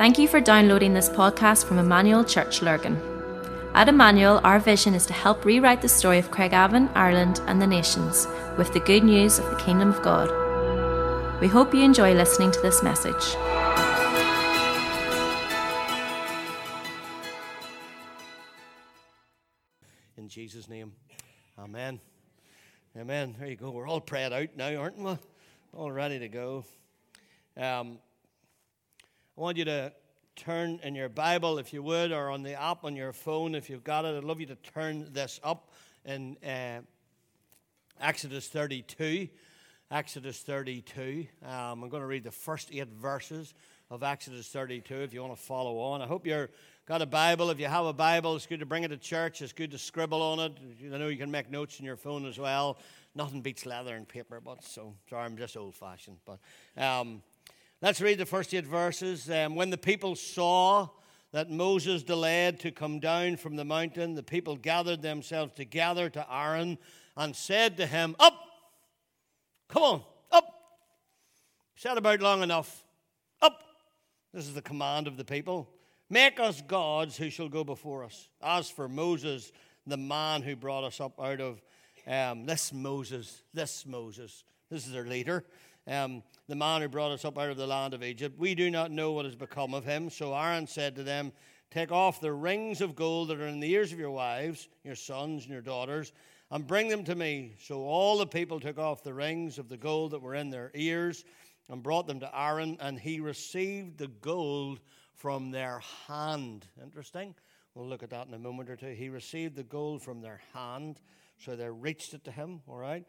Thank you for downloading this podcast from Emmanuel Church Lurgan. At Emmanuel, our vision is to help rewrite the story of Craigavon, Ireland, and the nations with the good news of the Kingdom of God. We hope you enjoy listening to this message. In Jesus' name, Amen. Amen. There you go. We're all prayed out now, aren't we? All ready to go. Um, I want you to turn in your Bible, if you would, or on the app on your phone, if you've got it. I'd love you to turn this up in uh, Exodus 32. Exodus 32. Um, I'm going to read the first eight verses of Exodus 32 if you want to follow on. I hope you've got a Bible. If you have a Bible, it's good to bring it to church. It's good to scribble on it. I know you can make notes in your phone as well. Nothing beats leather and paper, but so sorry, I'm just old fashioned. But um, let's read the first eight verses. Um, when the people saw that Moses delayed to come down from the mountain, the people gathered themselves together to Aaron and said to him, Up! Come on, up! Sat about long enough. Up! This is the command of the people. Make us gods who shall go before us. As for Moses, the man who brought us up out of um, this Moses, this Moses, this is their leader, um, the man who brought us up out of the land of Egypt. We do not know what has become of him. So Aaron said to them, Take off the rings of gold that are in the ears of your wives, your sons, and your daughters, and bring them to me. So all the people took off the rings of the gold that were in their ears and brought them to Aaron, and he received the gold from their hand. Interesting. We'll look at that in a moment or two. He received the gold from their hand. So they reached it to him, all right?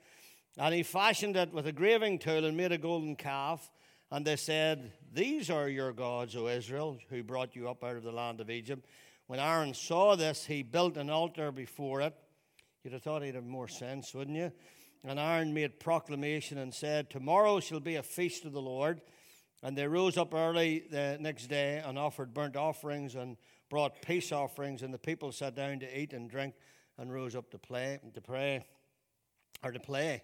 And he fashioned it with a graving tool and made a golden calf. And they said, These are your gods, O Israel, who brought you up out of the land of Egypt. When Aaron saw this, he built an altar before it. You'd have thought he'd have more sense, wouldn't you? And Aaron made proclamation and said, Tomorrow shall be a feast of the Lord. And they rose up early the next day and offered burnt offerings and brought peace offerings. And the people sat down to eat and drink and rose up to play, to pray, or to play.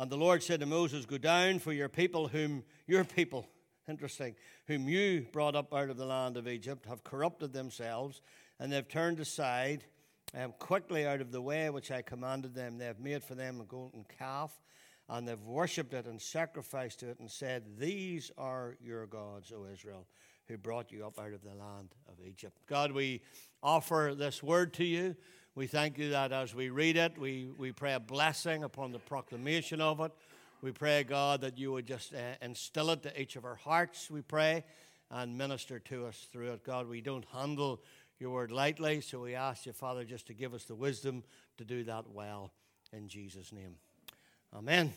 And the Lord said to Moses, Go down, for your people, whom your people, interesting, whom you brought up out of the land of Egypt, have corrupted themselves, and they've turned aside um, quickly out of the way which I commanded them. They have made for them a golden calf, and they've worshipped it and sacrificed to it, and said, These are your gods, O Israel, who brought you up out of the land of Egypt. God, we offer this word to you. We thank you that as we read it, we, we pray a blessing upon the proclamation of it. We pray, God, that you would just uh, instill it to each of our hearts, we pray, and minister to us through it. God, we don't handle your word lightly, so we ask you, Father, just to give us the wisdom to do that well in Jesus' name. Amen.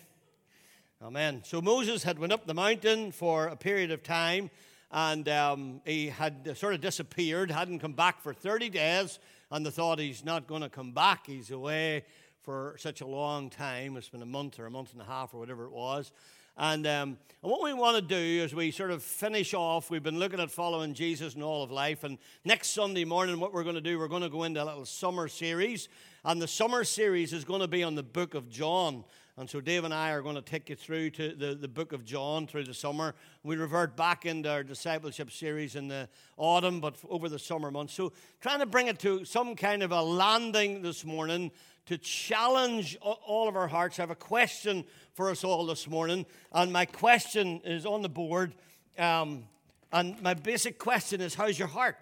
Amen. So Moses had went up the mountain for a period of time, and um, he had sort of disappeared, hadn't come back for 30 days and they thought he's not going to come back. He's away for such a long time. It's been a month or a month and a half or whatever it was. And, um, and what we want to do is we sort of finish off, we've been looking at following Jesus in all of life. And next Sunday morning, what we're going to do, we're going to go into a little summer series. And the summer series is going to be on the book of John. And so Dave and I are going to take you through to the, the book of John through the summer. We revert back into our discipleship series in the autumn, but over the summer months. So trying to bring it to some kind of a landing this morning to challenge all of our hearts. I have a question for us all this morning. And my question is on the board. Um, and my basic question is how's your heart?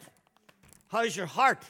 How's your heart?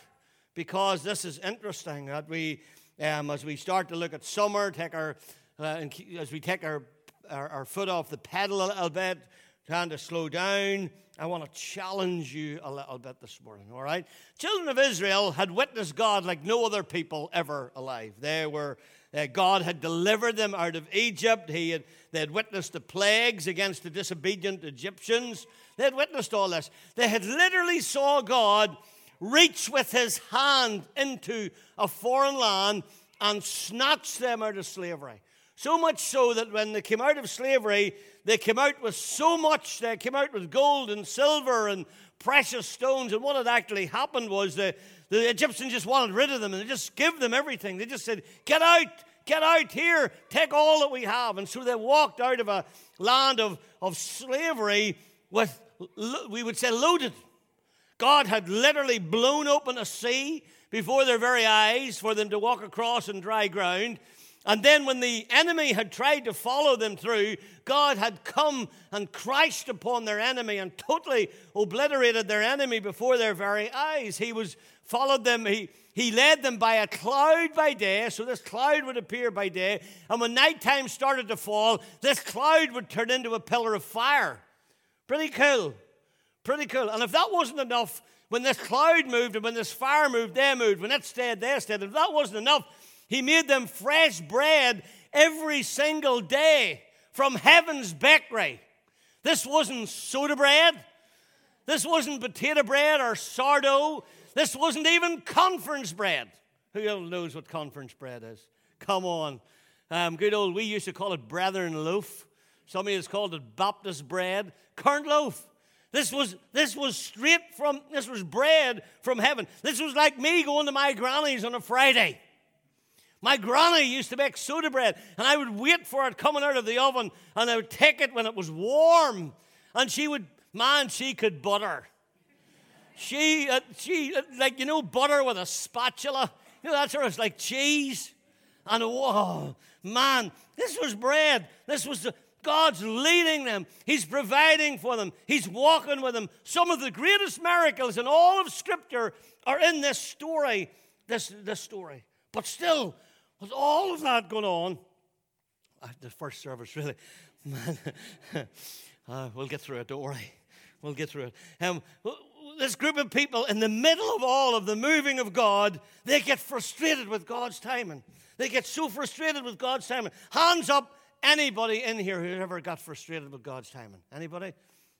Because this is interesting that we, um, as we start to look at summer, take our and as we take our, our, our, foot off the pedal a little bit, trying to slow down, I want to challenge you a little bit this morning, all right? Children of Israel had witnessed God like no other people ever alive. They were, uh, God had delivered them out of Egypt. He had, they had witnessed the plagues against the disobedient Egyptians. They had witnessed all this. They had literally saw God reach with his hand into a foreign land and snatch them out of slavery. So much so that when they came out of slavery, they came out with so much. They came out with gold and silver and precious stones. And what had actually happened was the, the Egyptians just wanted rid of them and they just gave them everything. They just said, Get out, get out here, take all that we have. And so they walked out of a land of, of slavery with, we would say, loaded. God had literally blown open a sea before their very eyes for them to walk across on dry ground. And then, when the enemy had tried to follow them through, God had come and crashed upon their enemy and totally obliterated their enemy before their very eyes. He was followed them. He, he led them by a cloud by day, so this cloud would appear by day. And when nighttime started to fall, this cloud would turn into a pillar of fire. Pretty cool. Pretty cool. And if that wasn't enough, when this cloud moved and when this fire moved, they moved. When it stayed, they stayed. If that wasn't enough, he made them fresh bread every single day from heaven's bakery. This wasn't soda bread. This wasn't potato bread or sourdough. This wasn't even conference bread. Who knows what conference bread is? Come on. Um, good old, we used to call it brethren loaf. Somebody has called it Baptist bread. Currant loaf. This was, this was straight from, this was bread from heaven. This was like me going to my granny's on a Friday. My granny used to make soda bread, and I would wait for it coming out of the oven, and I would take it when it was warm. And she would, man, she could butter. She, uh, she, uh, like, you know, butter with a spatula. You know, that sort of like cheese. And whoa, man, this was bread. This was the, God's leading them. He's providing for them. He's walking with them. Some of the greatest miracles in all of Scripture are in this story. This, this story. But still, with all of that going on, the first service really, man, uh, we'll get through it, don't worry. We'll get through it. Um, this group of people, in the middle of all of the moving of God, they get frustrated with God's timing. They get so frustrated with God's timing. Hands up, anybody in here who ever got frustrated with God's timing? Anybody?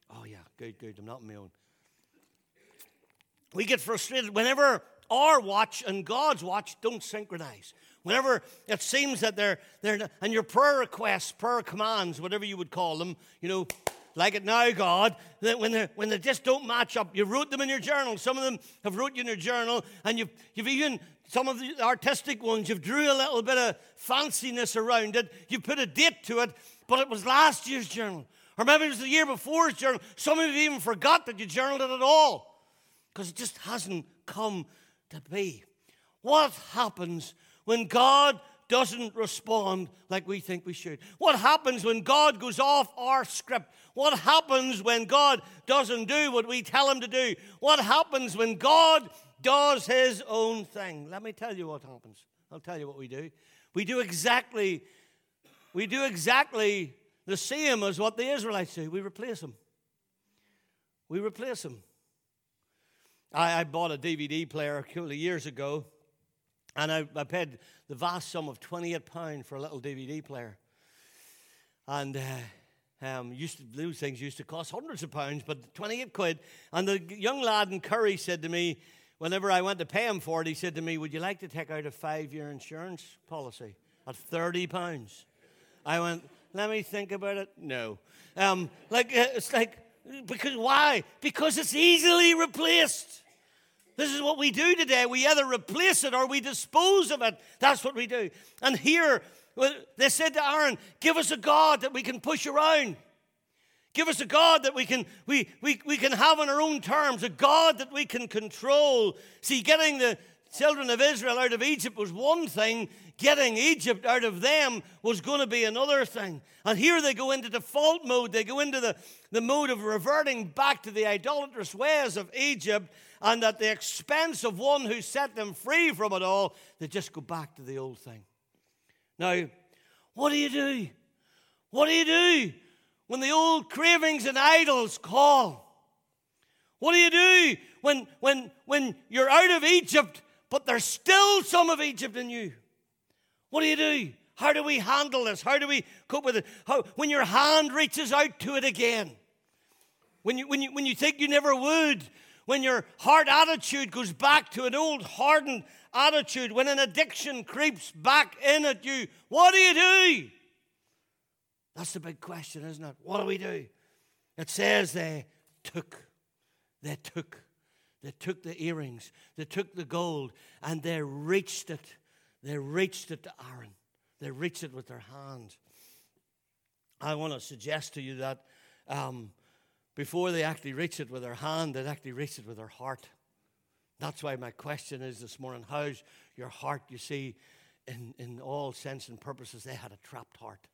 Oh, yeah, good, good. I'm not on my own. We get frustrated whenever our watch and God's watch don't synchronize. Whenever it seems that they're, they're and your prayer requests, prayer commands, whatever you would call them, you know, like it now, God, that when they, when they just don't match up, you wrote them in your journal. Some of them have wrote you in your journal, and you've, you've even, some of the artistic ones, you've drew a little bit of fanciness around it. You put a date to it, but it was last year's journal. Or maybe it was the year before's journal. Some of you even forgot that you journaled it at all because it just hasn't come to be. What happens when God doesn't respond like we think we should? What happens when God goes off our script? What happens when God doesn't do what we tell him to do? What happens when God does his own thing? Let me tell you what happens. I'll tell you what we do. We do exactly we do exactly the same as what the Israelites do. We replace them. We replace them. I, I bought a DVD player a couple of years ago and I, I paid the vast sum of £28 for a little DVD player. And uh, um, used to, those things used to cost hundreds of pounds, but 28 quid. And the young lad in Curry said to me, whenever I went to pay him for it, he said to me, Would you like to take out a five year insurance policy at £30? I went, Let me think about it. No. Um, like, uh, it's like, because why? Because it's easily replaced. This is what we do today. We either replace it or we dispose of it. That's what we do. And here, they said to Aaron, Give us a God that we can push around. Give us a God that we can, we, we, we can have on our own terms, a God that we can control. See, getting the children of Israel out of Egypt was one thing, getting Egypt out of them was going to be another thing. And here they go into default mode. They go into the, the mode of reverting back to the idolatrous ways of Egypt and at the expense of one who set them free from it all, they just go back to the old thing. Now, what do you do? What do you do when the old cravings and idols call? What do you do when, when, when you're out of Egypt, but there's still some of Egypt in you? What do you do? How do we handle this? How do we cope with it? How, when your hand reaches out to it again, when you, when, you, when you think you never would, when your heart attitude goes back to an old hardened attitude, when an addiction creeps back in at you, what do you do? That's the big question, isn't it? What do we do? It says they took, they took, they took the earrings, they took the gold, and they reached it. They reached it to Aaron. They reached it with their hand. I want to suggest to you that um, before they actually reached it with their hand, they actually reached it with their heart. That's why my question is this morning how's your heart? You see, in, in all sense and purposes, they had a trapped heart.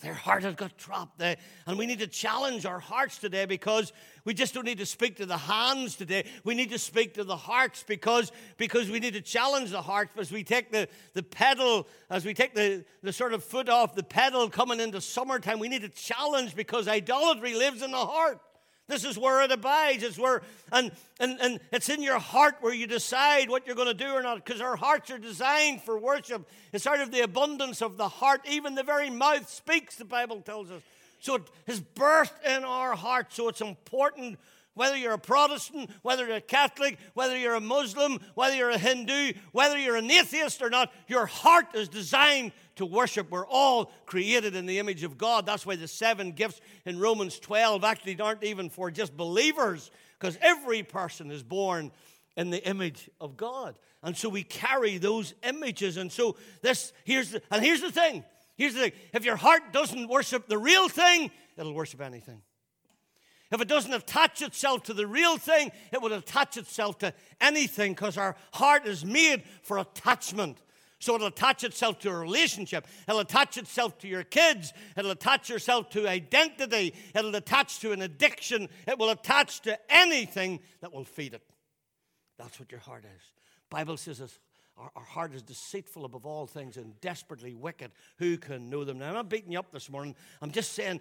Their heart has got trapped there. And we need to challenge our hearts today because we just don't need to speak to the hands today. We need to speak to the hearts because, because we need to challenge the hearts as we take the, the pedal, as we take the, the sort of foot off the pedal coming into summertime. We need to challenge because idolatry lives in the heart. This is where it abides. It's where, and, and, and it's in your heart where you decide what you're going to do or not, because our hearts are designed for worship. It's out of the abundance of the heart. Even the very mouth speaks, the Bible tells us. So it is birthed in our heart. So it's important whether you're a Protestant, whether you're a Catholic, whether you're a Muslim, whether you're a Hindu, whether you're an atheist or not, your heart is designed to worship. We're all created in the image of God. That's why the seven gifts in Romans 12 actually aren't even for just believers, because every person is born in the image of God. And so we carry those images. And so this here's the, and here's the thing. Here's the thing. If your heart doesn't worship the real thing, it'll worship anything. If it doesn't attach itself to the real thing, it will attach itself to anything because our heart is made for attachment. So it'll attach itself to a relationship. It'll attach itself to your kids. It'll attach yourself to identity. It'll attach to an addiction. It will attach to anything that will feed it. That's what your heart is. Bible says this, our, our, heart is deceitful above all things and desperately wicked. Who can know them? Now, I'm not beating you up this morning. I'm just saying,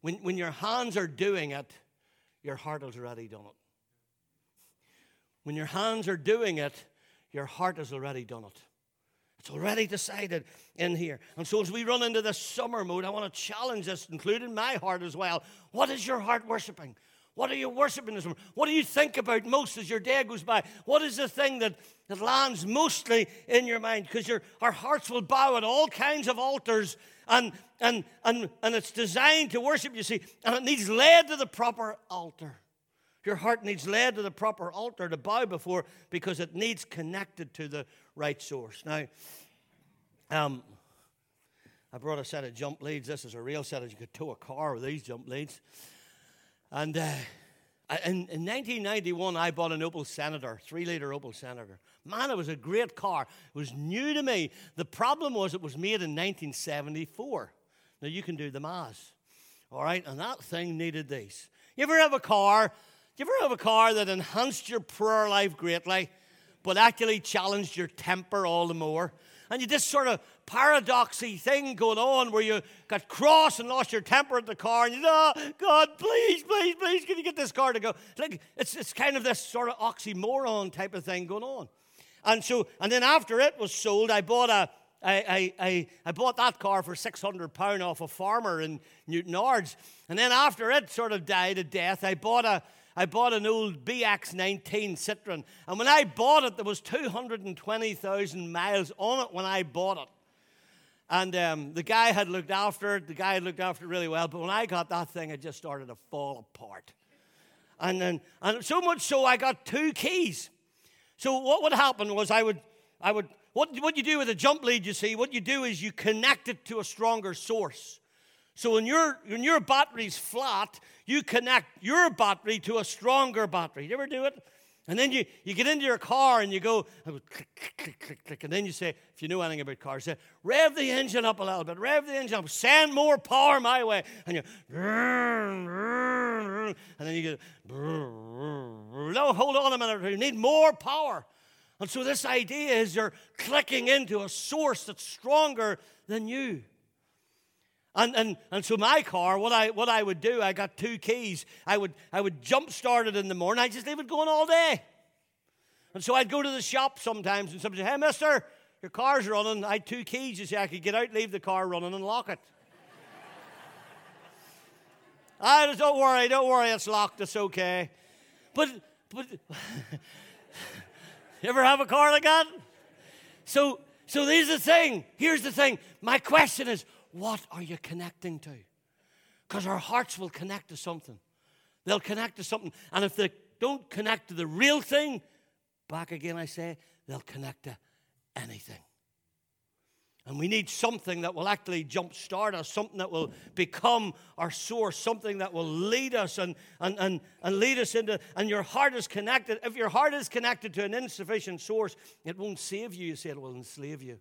when, when your hands are doing it, your heart has already done it. When your hands are doing it, your heart has already done it. It's already decided in here. And so, as we run into this summer mode, I want to challenge this, including my heart as well. What is your heart worshiping? What are you worshiping this morning? What do you think about most as your day goes by? What is the thing that, that lands mostly in your mind? Because our hearts will bow at all kinds of altars, and, and, and, and it's designed to worship, you see, and it needs led to the proper altar. Your heart needs led to the proper altar to bow before because it needs connected to the right source. Now, um, I brought a set of jump leads. This is a real set. You could tow a car with these jump leads. And uh, in, in 1991, I bought an Opel Senator, three liter Opel Senator. Man, it was a great car. It was new to me. The problem was it was made in 1974. Now you can do the math. All right, and that thing needed these. You ever have a car you ever have a car that enhanced your prayer life greatly, but actually challenged your temper all the more? And you this sort of paradoxy thing going on where you got cross and lost your temper at the car, and you oh, God, please, please, please, can you get this car to go? Like it's it's kind of this sort of oxymoron type of thing going on. And so, and then after it was sold, I bought a I, I, I, bought that car for £600 off a farmer in Newtownards. And then after it sort of died a death, I bought a, I bought an old BX19 Citroen. And when I bought it, there was 220,000 miles on it when I bought it. And um, the guy had looked after it. The guy had looked after it really well. But when I got that thing, it just started to fall apart. And, then, and so much so, I got two keys. So what would happen was I would, I would what, what you do with a jump lead, you see, what you do is you connect it to a stronger source. So when your, when your battery's flat, you connect your battery to a stronger battery. You ever do it? And then you, you get into your car and you go, click, click, click, click. And then you say, if you know anything about cars, say, rev the engine up a little bit, rev the engine up, send more power my way. And you, and then you go, no, hold on a minute, you need more power. And so this idea is you're clicking into a source that's stronger than you. And, and, and so my car, what I, what I would do, I got two keys. I would, I would jump start it in the morning. I just leave it going all day. And so I'd go to the shop sometimes and somebody say, hey, mister, your car's running. I had two keys. You see, I could get out, leave the car running and lock it. I don't worry, don't worry, it's locked, it's okay. But, but, you ever have a car like that? So, so here's the thing. Here's the thing. My question is, what are you connecting to? Because our hearts will connect to something. They'll connect to something. And if they don't connect to the real thing, back again I say, they'll connect to anything. And we need something that will actually jumpstart us, something that will become our source, something that will lead us and, and, and, and lead us into. And your heart is connected. If your heart is connected to an insufficient source, it won't save you. You say it will enslave you.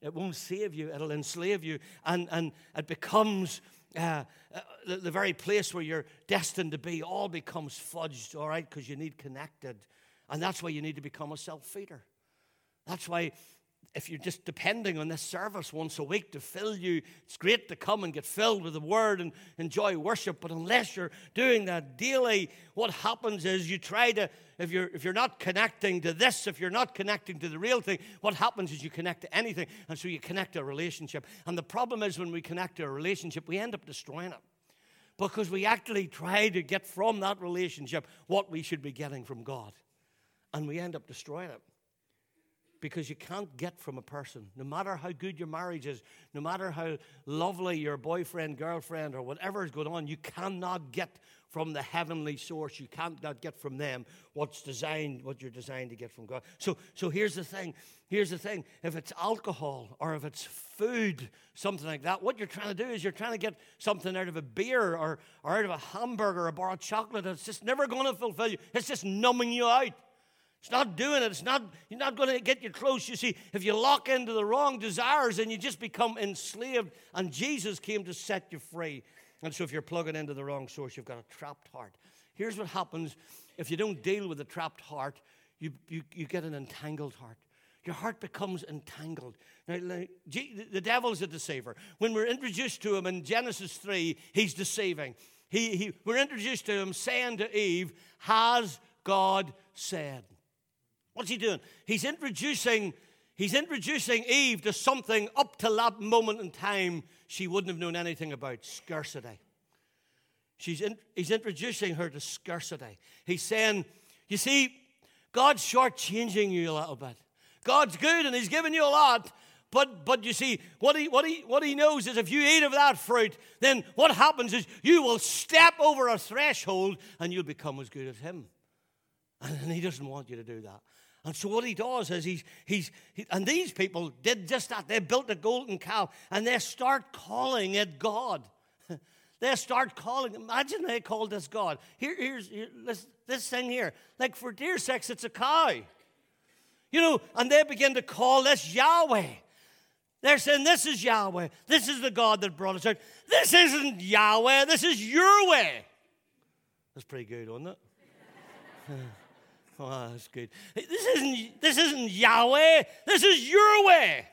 It won't save you, it'll enslave you. And, and it becomes uh, uh, the, the very place where you're destined to be, all becomes fudged, all right, because you need connected. And that's why you need to become a self feeder. That's why if you're just depending on this service once a week to fill you, it's great to come and get filled with the word and enjoy worship. But unless you're doing that daily, what happens is you try to, if you're, if you're not connecting to this, if you're not connecting to the real thing, what happens is you connect to anything. And so you connect to a relationship. And the problem is when we connect to a relationship, we end up destroying it. Because we actually try to get from that relationship what we should be getting from God. And we end up destroying it because you can't get from a person, no matter how good your marriage is, no matter how lovely your boyfriend, girlfriend, or whatever is going on, you cannot get from the heavenly source. You can't get from them what's designed, what you're designed to get from God. So, so here's the thing. Here's the thing. If it's alcohol or if it's food, something like that, what you're trying to do is you're trying to get something out of a beer or, or out of a hamburger or a bar of chocolate. It's just never going to fulfill you. It's just numbing you out. It's not doing it. It's not, you're not going to get you close. You see, if you lock into the wrong desires and you just become enslaved, and Jesus came to set you free. And so if you're plugging into the wrong source, you've got a trapped heart. Here's what happens if you don't deal with a trapped heart, you, you, you get an entangled heart. Your heart becomes entangled. Now, the devil's a deceiver. When we're introduced to him in Genesis 3, he's deceiving. He, he, we're introduced to him saying to Eve, Has God said? What's he doing? He's introducing, he's introducing Eve to something up to that moment in time she wouldn't have known anything about scarcity. She's in, he's introducing her to scarcity. He's saying, You see, God's shortchanging you a little bit. God's good and He's given you a lot. But, but you see, what he, what, he, what he knows is if you eat of that fruit, then what happens is you will step over a threshold and you'll become as good as Him. And He doesn't want you to do that. And so what he does is he's, he's he, and these people did just that. They built a golden cow and they start calling it God. they start calling, imagine they called this God. Here, here's here, this, this thing here. Like for dear sex, it's a cow. You know, and they begin to call this Yahweh. They're saying, This is Yahweh. This is the God that brought us out. This isn't Yahweh. This is your way. That's pretty good, wasn't it? Oh, that's good. This isn't, this isn't Yahweh. This is your way.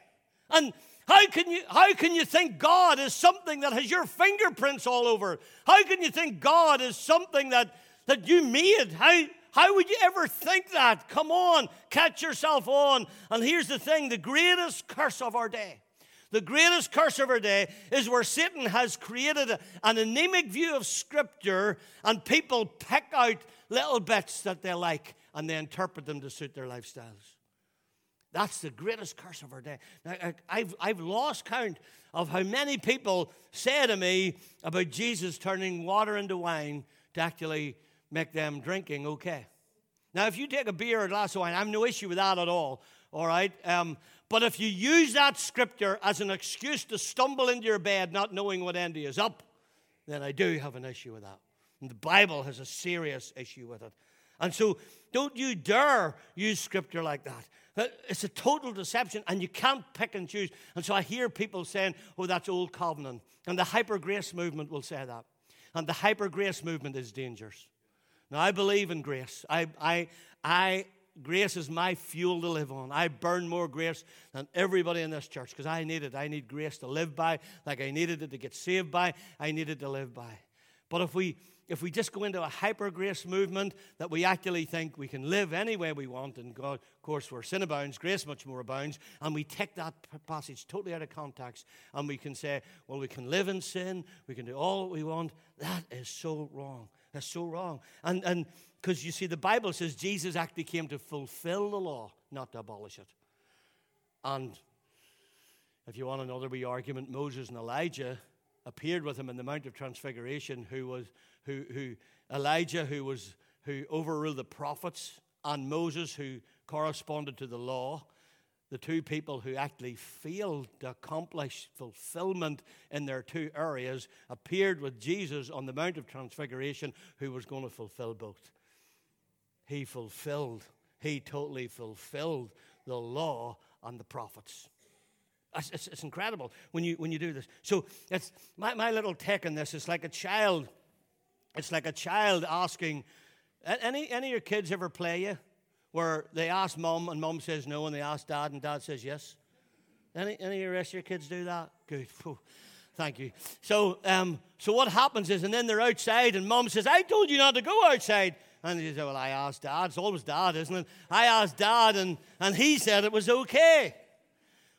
And how can you how can you think God is something that has your fingerprints all over? How can you think God is something that that you made? How how would you ever think that? Come on, catch yourself on. And here's the thing the greatest curse of our day. The greatest curse of our day is where Satan has created an anemic view of Scripture and people pick out little bits that they like and they interpret them to suit their lifestyles. That's the greatest curse of our day. Now, I've, I've lost count of how many people say to me about Jesus turning water into wine to actually make them drinking okay. Now, if you take a beer or a glass of wine, I have no issue with that at all, all right? Um, but if you use that scripture as an excuse to stumble into your bed not knowing what end is up, then I do have an issue with that. And the Bible has a serious issue with it. And so don't you dare use scripture like that. Uh, it's a total deception, and you can't pick and choose. And so I hear people saying, oh, that's old covenant. And the hyper grace movement will say that. And the hyper grace movement is dangerous. Now, I believe in grace. I, I, I, grace is my fuel to live on. I burn more grace than everybody in this church because I need it. I need grace to live by, like I needed it to get saved by, I needed to live by. But if we if we just go into a hyper grace movement that we actually think we can live any way we want, and God, of course, where sin abounds, grace much more abounds, and we take that passage totally out of context and we can say, well, we can live in sin, we can do all we want, that is so wrong. That's so wrong. And and because you see, the Bible says Jesus actually came to fulfill the law, not to abolish it. And if you want another wee argument, Moses and Elijah appeared with him in the Mount of Transfiguration, who was who, who Elijah, who was who overruled the prophets, and Moses, who corresponded to the law. the two people who actually failed to accomplish fulfillment in their two areas appeared with Jesus on the Mount of Transfiguration, who was going to fulfill both. He fulfilled, he totally fulfilled the law and the prophets. It's, it's, it's, incredible when you, when you do this. So it's, my, my little take on this is like a child. It's like a child asking, any, any of your kids ever play you? Where they ask mom and mom says no, and they ask dad and dad says yes? Any, any of the rest of your kids do that? Good. Thank you. So, um, so what happens is, and then they're outside, and mom says, I told you not to go outside. And he says, Well, I asked dad. It's always dad, isn't it? I asked dad, and, and he said it was okay.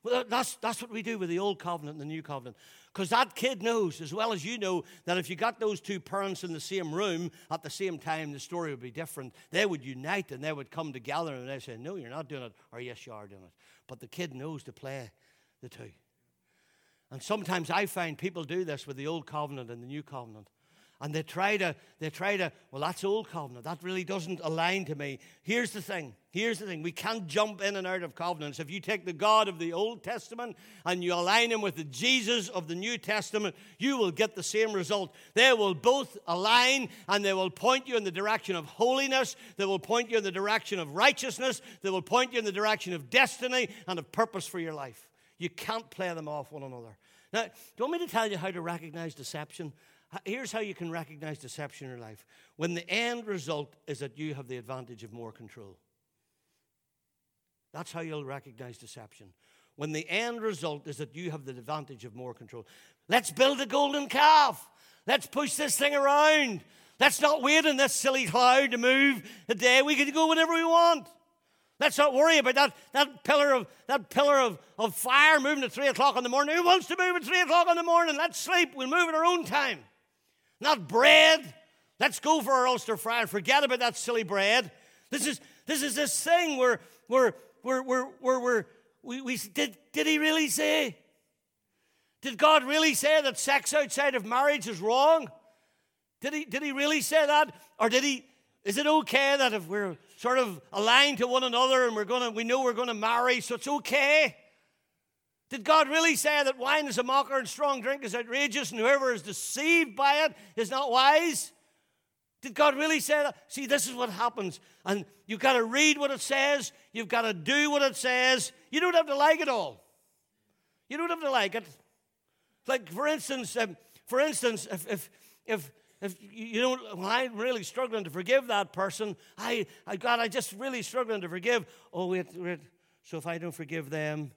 Well, that's, that's what we do with the old covenant and the new covenant. Because that kid knows, as well as you know, that if you got those two parents in the same room at the same time, the story would be different. They would unite and they would come together and they say, No, you're not doing it, or yes, you are doing it. But the kid knows to play the two. And sometimes I find people do this with the old covenant and the new covenant and they try to they try to well that's old covenant. That really doesn't align to me. Here's the thing. Here's the thing. We can't jump in and out of covenants. If you take the god of the old testament and you align him with the jesus of the new testament you will get the same result. They will both align and they will point you in the direction of holiness. They will point you in the direction of righteousness. They will point you in the direction of destiny and of purpose for your life. You can't play them off one another. Now do you want me to tell you how to recognize deception Here's how you can recognize deception in your life when the end result is that you have the advantage of more control. That's how you'll recognize deception. When the end result is that you have the advantage of more control. Let's build a golden calf. Let's push this thing around. Let's not wait in this silly cloud to move a day. We can go whenever we want. Let's not worry about that, that pillar, of, that pillar of, of fire moving at 3 o'clock in the morning. Who wants to move at 3 o'clock in the morning? Let's sleep. We'll move at our own time not bread. Let's go for our Ulster fry and forget about that silly bread. This is this is this thing where where where where where, where we, we did did he really say? Did God really say that sex outside of marriage is wrong? Did he did he really say that? Or did he is it okay that if we're sort of aligned to one another and we're gonna we know we're gonna marry, so it's okay? Did God really say that wine is a mocker and strong drink is outrageous and whoever is deceived by it is not wise? Did God really say that? See, this is what happens. And you've got to read what it says, you've got to do what it says. You don't have to like it all. You don't have to like it. Like, for instance, um, for instance, if, if, if, if you don't, well, I'm really struggling to forgive that person. I, I, God, I just really struggling to forgive. Oh, wait, wait. So if I don't forgive them,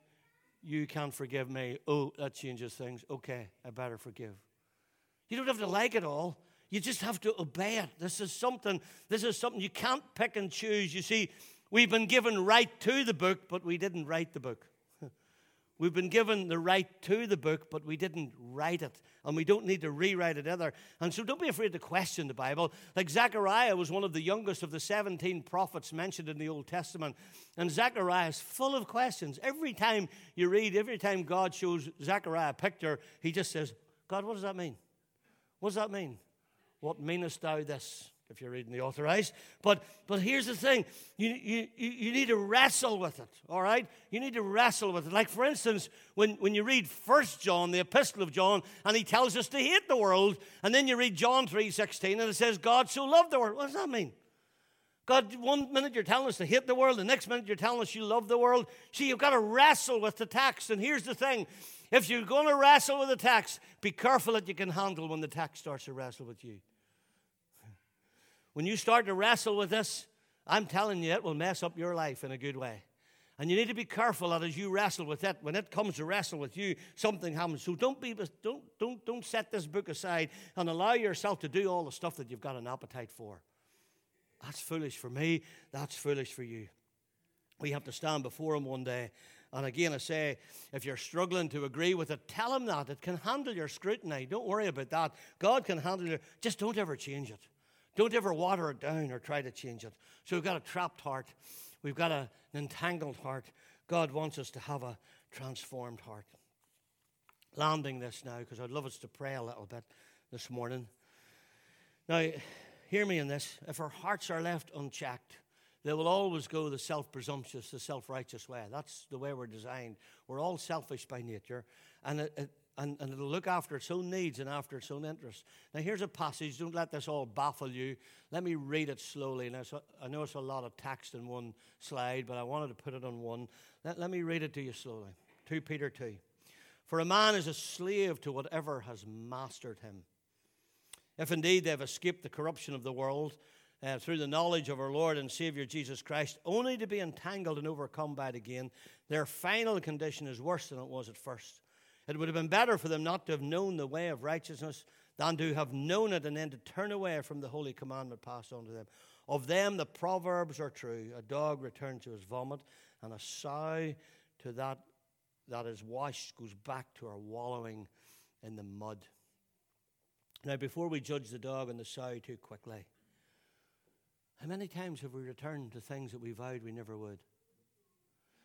you can't forgive me. Oh, that changes things. Okay, I better forgive. You don't have to like it all. You just have to obey it. This is something, this is something you can't pick and choose. You see, we've been given right to the book, but we didn't write the book. We've been given the right to the book, but we didn't write it. And we don't need to rewrite it either. And so don't be afraid to question the Bible. Like Zechariah was one of the youngest of the 17 prophets mentioned in the Old Testament. And Zechariah is full of questions. Every time you read, every time God shows Zechariah a picture, he just says, God, what does that mean? What does that mean? What meanest thou this? If you're reading the authorized. But but here's the thing: you, you you need to wrestle with it. All right, you need to wrestle with it. Like for instance, when when you read First John, the Epistle of John, and he tells us to hate the world, and then you read John three sixteen, and it says God so loved the world. What does that mean? God, one minute you're telling us to hate the world, the next minute you're telling us you love the world. See, you've got to wrestle with the text. And here's the thing if you're going to wrestle with the text, be careful that you can handle when the text starts to wrestle with you. When you start to wrestle with this, I'm telling you, it will mess up your life in a good way. And you need to be careful that as you wrestle with it, when it comes to wrestle with you, something happens. So don't be don't don't don't set this book aside and allow yourself to do all the stuff that you've got an appetite for. That's foolish for me. That's foolish for you. We have to stand before him one day. And again, I say, if you're struggling to agree with it, tell him that. It can handle your scrutiny. Don't worry about that. God can handle it. Just don't ever change it. Don't ever water it down or try to change it. So we've got a trapped heart, we've got a, an entangled heart. God wants us to have a transformed heart. Landing this now, because I'd love us to pray a little bit this morning. Now, hear me in this. If our hearts are left unchecked, they will always go the self presumptuous, the self righteous way. That's the way we're designed. We're all selfish by nature, and, it, it, and, and it'll look after its own needs and after its own interests. Now, here's a passage. Don't let this all baffle you. Let me read it slowly. Now, so I know it's a lot of text in one slide, but I wanted to put it on one. Let, let me read it to you slowly. 2 Peter 2. For a man is a slave to whatever has mastered him. If indeed they have escaped the corruption of the world, uh, through the knowledge of our Lord and Savior Jesus Christ, only to be entangled and overcome by it again, their final condition is worse than it was at first. It would have been better for them not to have known the way of righteousness than to have known it and then to turn away from the holy commandment passed on to them. Of them, the proverbs are true a dog returns to his vomit, and a sow to that that is washed goes back to her wallowing in the mud. Now, before we judge the dog and the sow too quickly, how many times have we returned to things that we vowed we never would?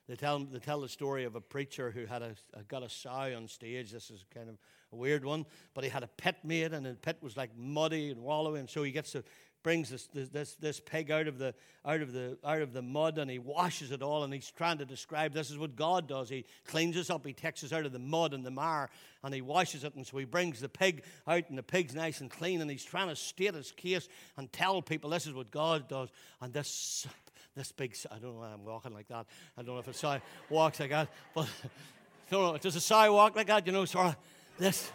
They tell, they tell the story of a preacher who had a, got a sow on stage. This is kind of a weird one, but he had a pit made, and the pit was like muddy and wallowing. and so he gets to brings this, this, this pig out of, the, out, of the, out of the mud and he washes it all and he's trying to describe this is what God does. He cleans us up, he takes us out of the mud and the mire and he washes it. And so he brings the pig out and the pig's nice and clean and he's trying to state his case and tell people this is what God does. And this, this big, I don't know why I'm walking like that. I don't know if a sow walks like that, but no, no, does a sow walk like that? You know, sorry, this,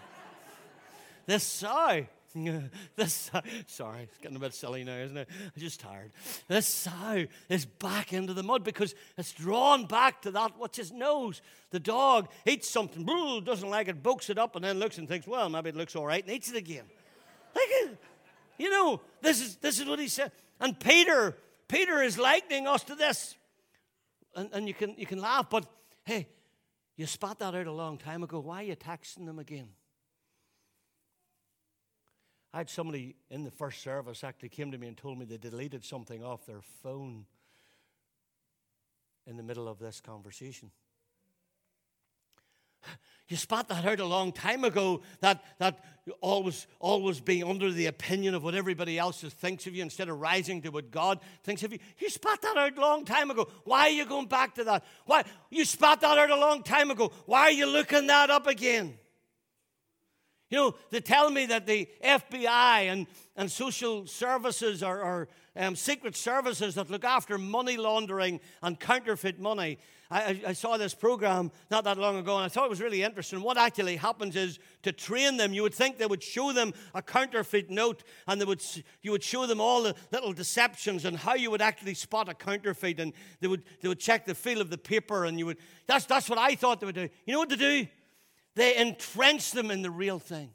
this sow this sorry, it's getting a bit silly now, isn't it? I'm just tired. This sow is back into the mud because it's drawn back to that what his nose. The dog eats something, doesn't like it, books it up, and then looks and thinks, well, maybe it looks all right, and eats it again. Like, you know, this is this is what he said. And Peter, Peter is likening us to this. And, and you can you can laugh, but hey, you spat that out a long time ago. Why are you taxing them again? I had somebody in the first service actually came to me and told me they deleted something off their phone in the middle of this conversation. You spat that out a long time ago, that, that always, always being under the opinion of what everybody else thinks of you instead of rising to what God thinks of you. You spat that out a long time ago. Why are you going back to that? Why? You spat that out a long time ago. Why are you looking that up again? You know, they tell me that the FBI and, and social services or, or um, secret services that look after money laundering and counterfeit money. I, I, saw this program not that long ago and I thought it was really interesting. What actually happens is to train them, you would think they would show them a counterfeit note and they would, you would show them all the little deceptions and how you would actually spot a counterfeit and they would, they would check the feel of the paper and you would, that's, that's what I thought they would do. You know what to do? They entrench them in the real thing.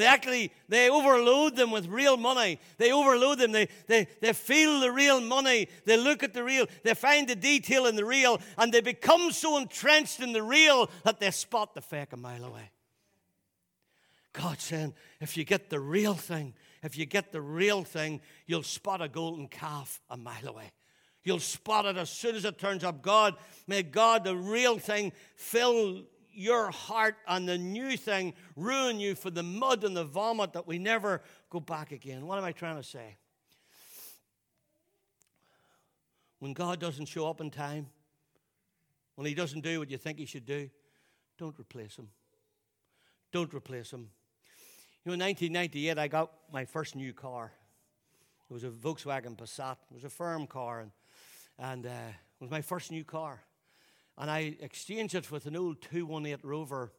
They actually, they overload them with real money. They overload them. They, they, they feel the real money. They look at the real. They find the detail in the real. And they become so entrenched in the real that they spot the fake a mile away. God saying, if you get the real thing, if you get the real thing, you'll spot a golden calf a mile away. You'll spot it as soon as it turns up. God, may God, the real thing, fill your heart and the new thing ruin you for the mud and the vomit that we never go back again. What am I trying to say? When God doesn't show up in time, when He doesn't do what you think He should do, don't replace Him. Don't replace Him. You know, in 1998, I got my first new car. It was a Volkswagen Passat. It was a firm car, and, and uh, it was my first new car. And I exchanged it with an old 218 Rover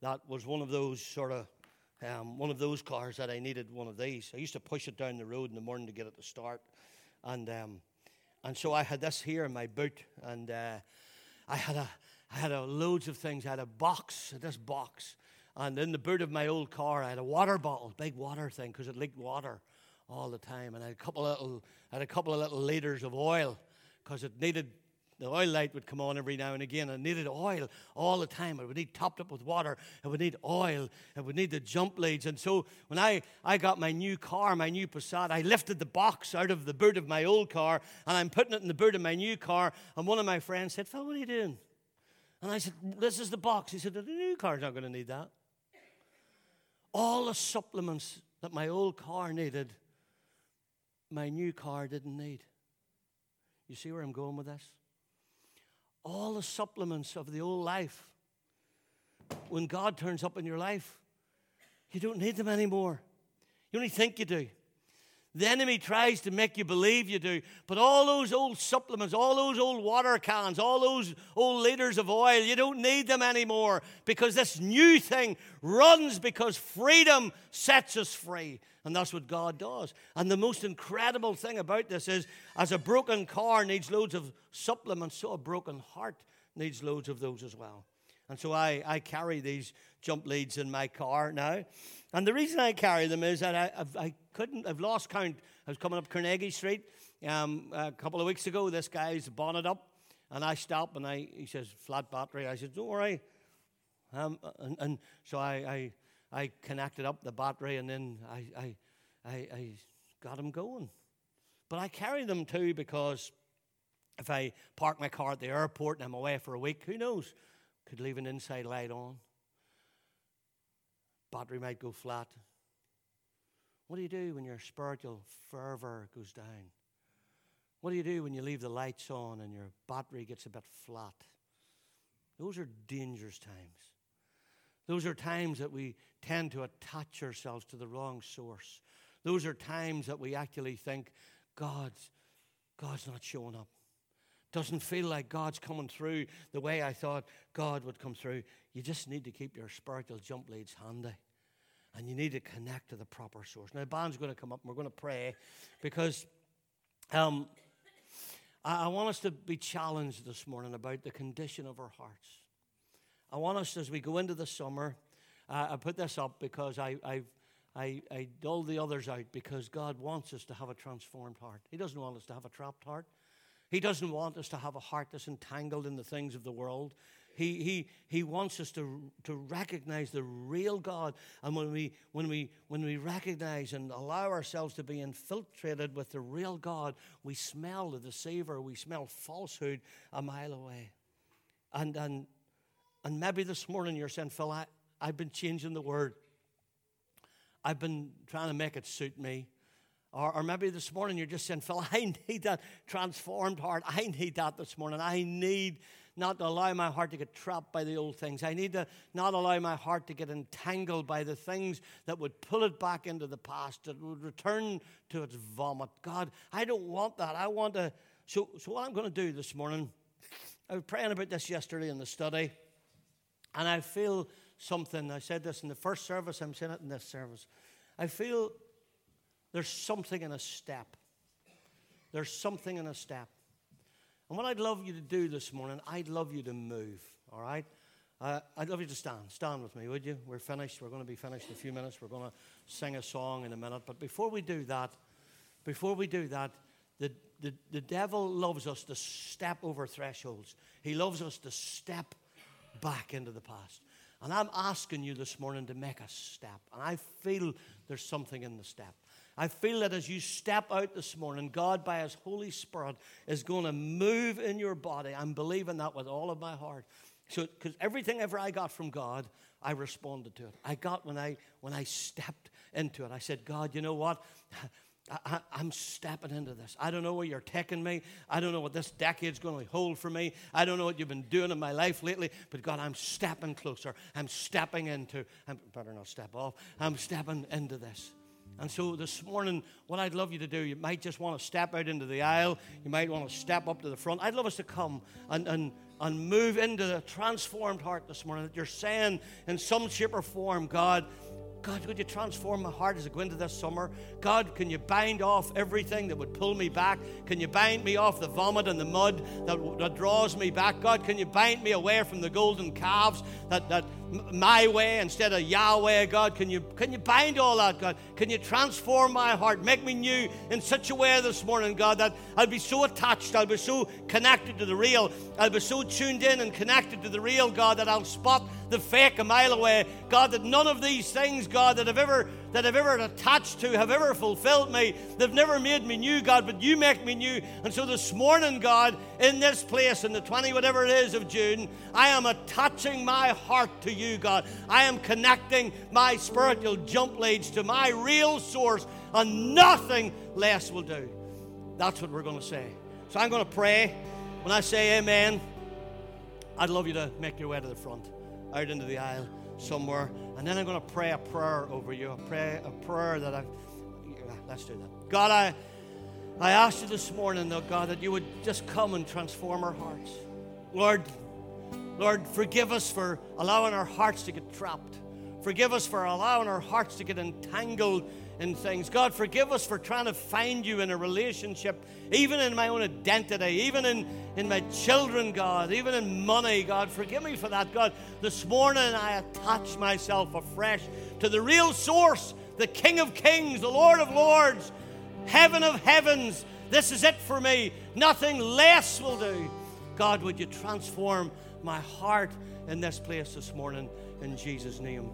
that was one of those sort of, um, one of those cars that I needed one of these. I used to push it down the road in the morning to get it to start. And, um, and so I had this here in my boot, and uh, I had a, I had a loads of things. I had a box, this box, and in the boot of my old car, I had a water bottle, big water thing, because it leaked water all the time, and I had a couple of little, I had a couple of little liters of oil, because it needed the oil light would come on every now and again. and needed oil all the time. It would need topped up with water. It would need oil. It would need the jump leads. And so when I, I got my new car, my new Passat, I lifted the box out of the boot of my old car and I'm putting it in the boot of my new car. And one of my friends said, Phil, what are you doing? And I said, This is the box. He said, The new car's not going to need that. All the supplements that my old car needed, my new car didn't need. You see where I'm going with this? All the supplements of the old life, when God turns up in your life, you don't need them anymore. You only think you do. The enemy tries to make you believe you do. But all those old supplements, all those old water cans, all those old liters of oil, you don't need them anymore because this new thing runs because freedom sets us free. And that's what God does. And the most incredible thing about this is as a broken car needs loads of supplements, so a broken heart needs loads of those as well. And so I, I carry these jump leads in my car now. And the reason I carry them is that I, I've, I couldn't, I've lost count. I was coming up Carnegie Street um, a couple of weeks ago. This guy's bonnet up, and I stop and I, he says, flat battery. I said, don't worry. Um, and, and, so I, I, I, connected up the battery and then I, I, I, I got him going. But I carry them too because if I park my car at the airport and I'm away for a week, who knows? Could leave an inside light on. Battery might go flat. What do you do when your spiritual fervor goes down? What do you do when you leave the lights on and your battery gets a bit flat? Those are dangerous times. Those are times that we tend to attach ourselves to the wrong source. Those are times that we actually think God's God's not showing up. Doesn't feel like God's coming through the way I thought God would come through. You just need to keep your spiritual jump leads handy. And you need to connect to the proper source. Now, the band's going to come up and we're going to pray because um, I, I want us to be challenged this morning about the condition of our hearts. I want us, as we go into the summer, uh, I put this up because I, I've, I, I dull the others out because God wants us to have a transformed heart. He doesn't want us to have a trapped heart. He doesn't want us to have a heart that's entangled in the things of the world. He, he, he wants us to, to recognize the real God. And when we, when, we, when we recognize and allow ourselves to be infiltrated with the real God, we smell the deceiver, we smell falsehood a mile away. And, and, and maybe this morning you're saying, Phil, I, I've been changing the word. I've been trying to make it suit me. Or, or maybe this morning you're just saying, Phil, I need that transformed heart. I need that this morning. I need not to allow my heart to get trapped by the old things. I need to not allow my heart to get entangled by the things that would pull it back into the past, that would return to its vomit. God, I don't want that. I want to. So, so what I'm going to do this morning, I was praying about this yesterday in the study, and I feel something. I said this in the first service, I'm saying it in this service. I feel there's something in a step. There's something in a step. And what I'd love you to do this morning, I'd love you to move, all right? Uh, I'd love you to stand. Stand with me, would you? We're finished. We're going to be finished in a few minutes. We're going to sing a song in a minute. But before we do that, before we do that, the, the, the devil loves us to step over thresholds. He loves us to step back into the past. And I'm asking you this morning to make a step. And I feel there's something in the step. I feel that as you step out this morning, God, by His Holy Spirit, is going to move in your body. I'm believing that with all of my heart. So, because everything ever I got from God, I responded to it. I got when I when I stepped into it. I said, God, you know what? I, am stepping into this. I don't know where you're taking me. I don't know what this decade's going to hold for me. I don't know what you've been doing in my life lately. But God, I'm stepping closer. I'm stepping into. I better not step off. I'm stepping into this. And so this morning, what I'd love you to do, you might just want to step out into the aisle. You might want to step up to the front. I'd love us to come and, and, and move into the transformed heart this morning. That you're saying in some shape or form, God, God, would you transform my heart as I go into this summer? God, can you bind off everything that would pull me back? Can you bind me off the vomit and the mud that, that draws me back? God, can you bind me away from the golden calves that, that my way instead of Yahweh, God? Can you, can you bind all that, God? Can you transform my heart? Make me new in such a way this morning, God, that I'll be so attached, I'll be so connected to the real, I'll be so tuned in and connected to the real, God, that I'll spot the fake a mile away. God, that none of these things, God, that have ever that I've ever attached to have ever fulfilled me. They've never made me new, God, but you make me new. And so this morning, God, in this place, in the 20 whatever it is of June, I am attaching my heart to you, God. I am connecting my spiritual jump leads to my real source, and nothing less will do. That's what we're going to say. So I'm going to pray. When I say amen, I'd love you to make your way to the front, out into the aisle somewhere. And then I'm going to pray a prayer over you, a, pray, a prayer that I've. Let's do that. God, I, I ask you this morning, though, God, that you would just come and transform our hearts. Lord, Lord, forgive us for allowing our hearts to get trapped. Forgive us for allowing our hearts to get entangled in things. God, forgive us for trying to find you in a relationship, even in my own identity, even in, in my children, God, even in money, God. Forgive me for that, God. This morning I attach myself afresh to the real source, the King of Kings, the Lord of Lords, heaven of heavens. This is it for me. Nothing less will do. God, would you transform my heart in this place this morning in Jesus' name?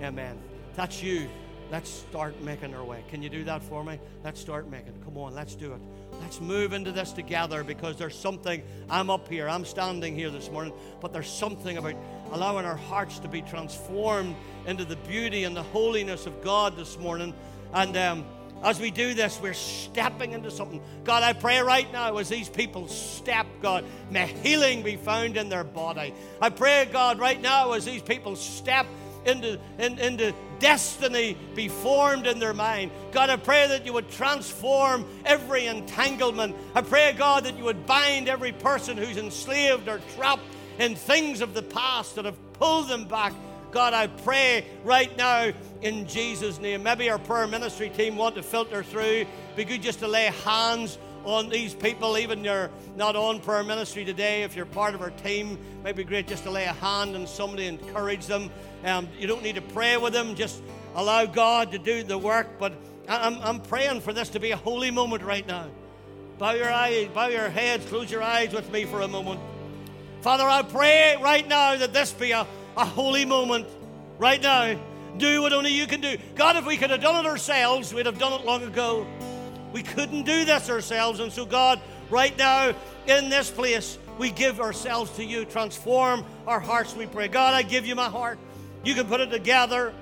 Amen. That's you. Let's start making our way. Can you do that for me? Let's start making. Come on, let's do it. Let's move into this together because there's something. I'm up here, I'm standing here this morning, but there's something about allowing our hearts to be transformed into the beauty and the holiness of God this morning. And um, as we do this, we're stepping into something. God, I pray right now as these people step, God, may healing be found in their body. I pray, God, right now as these people step into, in, into destiny be formed in their mind. God, I pray that you would transform every entanglement. I pray, God, that you would bind every person who's enslaved or trapped in things of the past that have pulled them back. God, I pray right now in Jesus' name. Maybe our prayer ministry team want to filter through. Be good just to lay hands on these people, even you're not on prayer ministry today. If you're part of our team, it might be great just to lay a hand on somebody, encourage them. Um, you don't need to pray with them, just allow God to do the work. But I'm, I'm praying for this to be a holy moment right now. Bow your eyes, bow your heads, close your eyes with me for a moment. Father, I pray right now that this be a, a holy moment right now. Do what only you can do. God, if we could have done it ourselves, we'd have done it long ago. We couldn't do this ourselves. And so, God, right now in this place, we give ourselves to you. Transform our hearts, we pray. God, I give you my heart. You can put it together.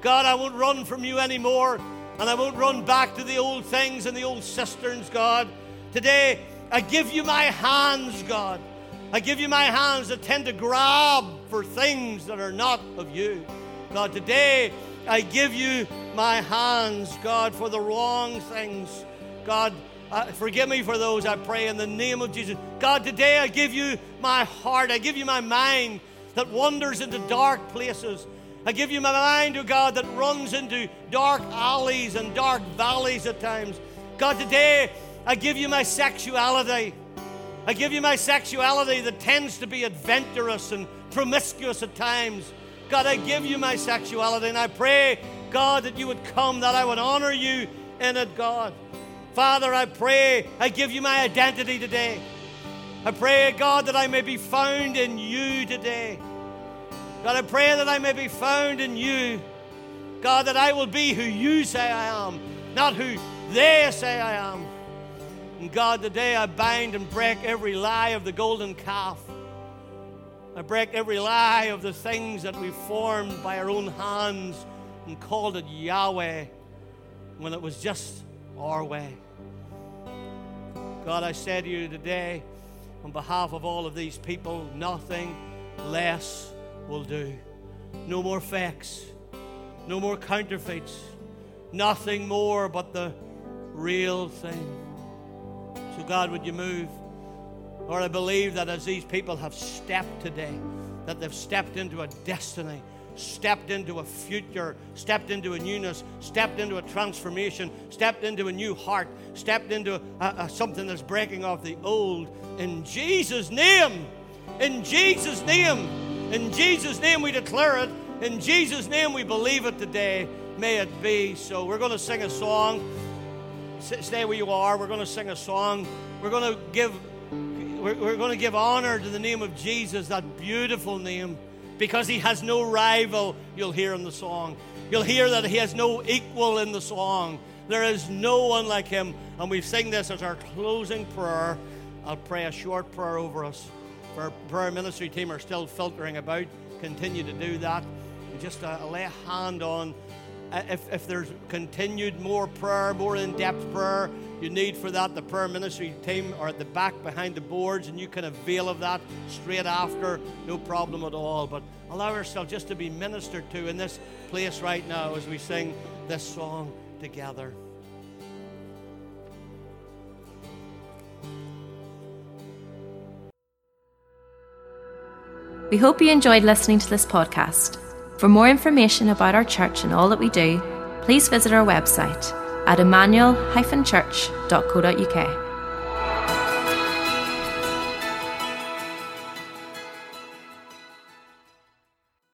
God, I won't run from you anymore. And I won't run back to the old things and the old cisterns, God. Today, I give you my hands, God. I give you my hands that tend to grab for things that are not of you. God, today I give you my hands, God, for the wrong things. God, uh, forgive me for those, I pray, in the name of Jesus. God, today I give you my heart. I give you my mind that wanders into dark places. I give you my mind, oh God, that runs into dark alleys and dark valleys at times. God, today I give you my sexuality. I give you my sexuality that tends to be adventurous and promiscuous at times. God, I give you my sexuality and I pray, God, that you would come, that I would honor you in it, God. Father, I pray, I give you my identity today. I pray, God, that I may be found in you today. God, I pray that I may be found in you. God, that I will be who you say I am, not who they say I am. And God, today I bind and break every lie of the golden calf. I break every lie of the things that we formed by our own hands and called it Yahweh when it was just our way. God, I say to you today, on behalf of all of these people, nothing less will do. No more fakes, no more counterfeits, nothing more but the real thing. So, God, would you move? Lord, I believe that as these people have stepped today, that they've stepped into a destiny, stepped into a future, stepped into a newness, stepped into a transformation, stepped into a new heart, stepped into a, a, something that's breaking off the old. In Jesus' name, in Jesus' name, in Jesus' name we declare it. In Jesus' name we believe it today. May it be so. We're going to sing a song. Stay where you are. We're going to sing a song. We're going to give we're, we're going to give honor to the name of Jesus, that beautiful name, because he has no rival, you'll hear in the song. You'll hear that he has no equal in the song. There is no one like him. And we sing this as our closing prayer. I'll pray a short prayer over us. Our prayer ministry team are still filtering about. Continue to do that. And just uh, lay a hand on uh, if, if there's continued more prayer, more in depth prayer, you need for that, the prayer ministry team are at the back behind the boards, and you can avail of that straight after, no problem at all. But allow yourself just to be ministered to in this place right now as we sing this song together. We hope you enjoyed listening to this podcast. For more information about our church and all that we do, please visit our website at emmanuel-church.co.uk